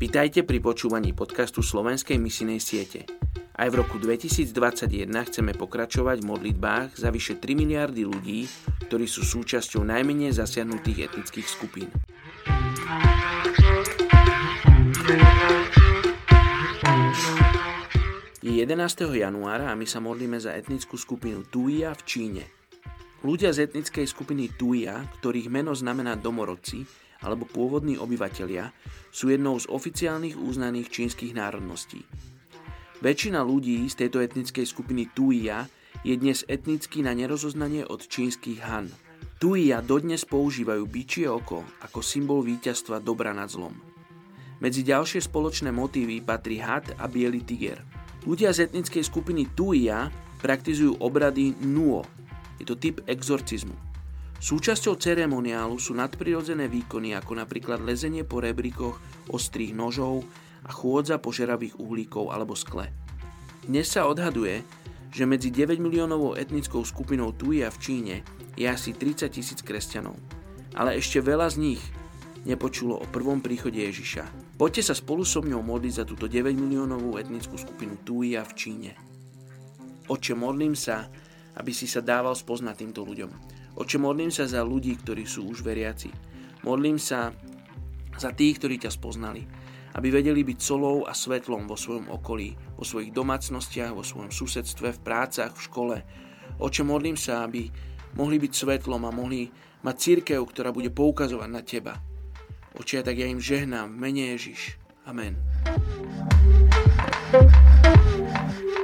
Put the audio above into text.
Vitajte pri počúvaní podcastu Slovenskej misinej siete. Aj v roku 2021 chceme pokračovať v modlitbách za vyše 3 miliardy ľudí, ktorí sú súčasťou najmenej zasiahnutých etnických skupín. Je 11. januára a my sa modlíme za etnickú skupinu Tuia v Číne. Ľudia z etnickej skupiny Tuia, ktorých meno znamená domorodci, alebo pôvodní obyvatelia, sú jednou z oficiálnych uznaných čínskych národností. Väčšina ľudí z tejto etnickej skupiny Tuia je dnes etnicky na nerozoznanie od čínskych Han. Tuia dodnes používajú bičie oko ako symbol víťazstva dobra nad zlom. Medzi ďalšie spoločné motívy patrí had a biely tiger. Ľudia z etnickej skupiny Tuia praktizujú obrady Nuo, je to typ exorcizmu. Súčasťou ceremoniálu sú nadprirodzené výkony ako napríklad lezenie po rebríkoch ostrých nožov a chôdza po žeravých uhlíkov alebo skle. Dnes sa odhaduje, že medzi 9 miliónovou etnickou skupinou Tuia v Číne je asi 30 tisíc kresťanov. Ale ešte veľa z nich nepočulo o prvom príchode Ježiša. Poďte sa spolu so mňou modliť za túto 9 miliónovú etnickú skupinu Tuia v Číne. Oče, modlím sa, aby si sa dával spoznať týmto ľuďom. Oče, modlím sa za ľudí, ktorí sú už veriaci. Modlím sa za tých, ktorí ťa spoznali. Aby vedeli byť solou a svetlom vo svojom okolí, vo svojich domácnostiach, vo svojom susedstve, v prácach, v škole. Oče, modlím sa, aby mohli byť svetlom a mohli mať církev, ktorá bude poukazovať na Teba. Oče, tak ja im žehnám v mene Ježiš. Amen. thank you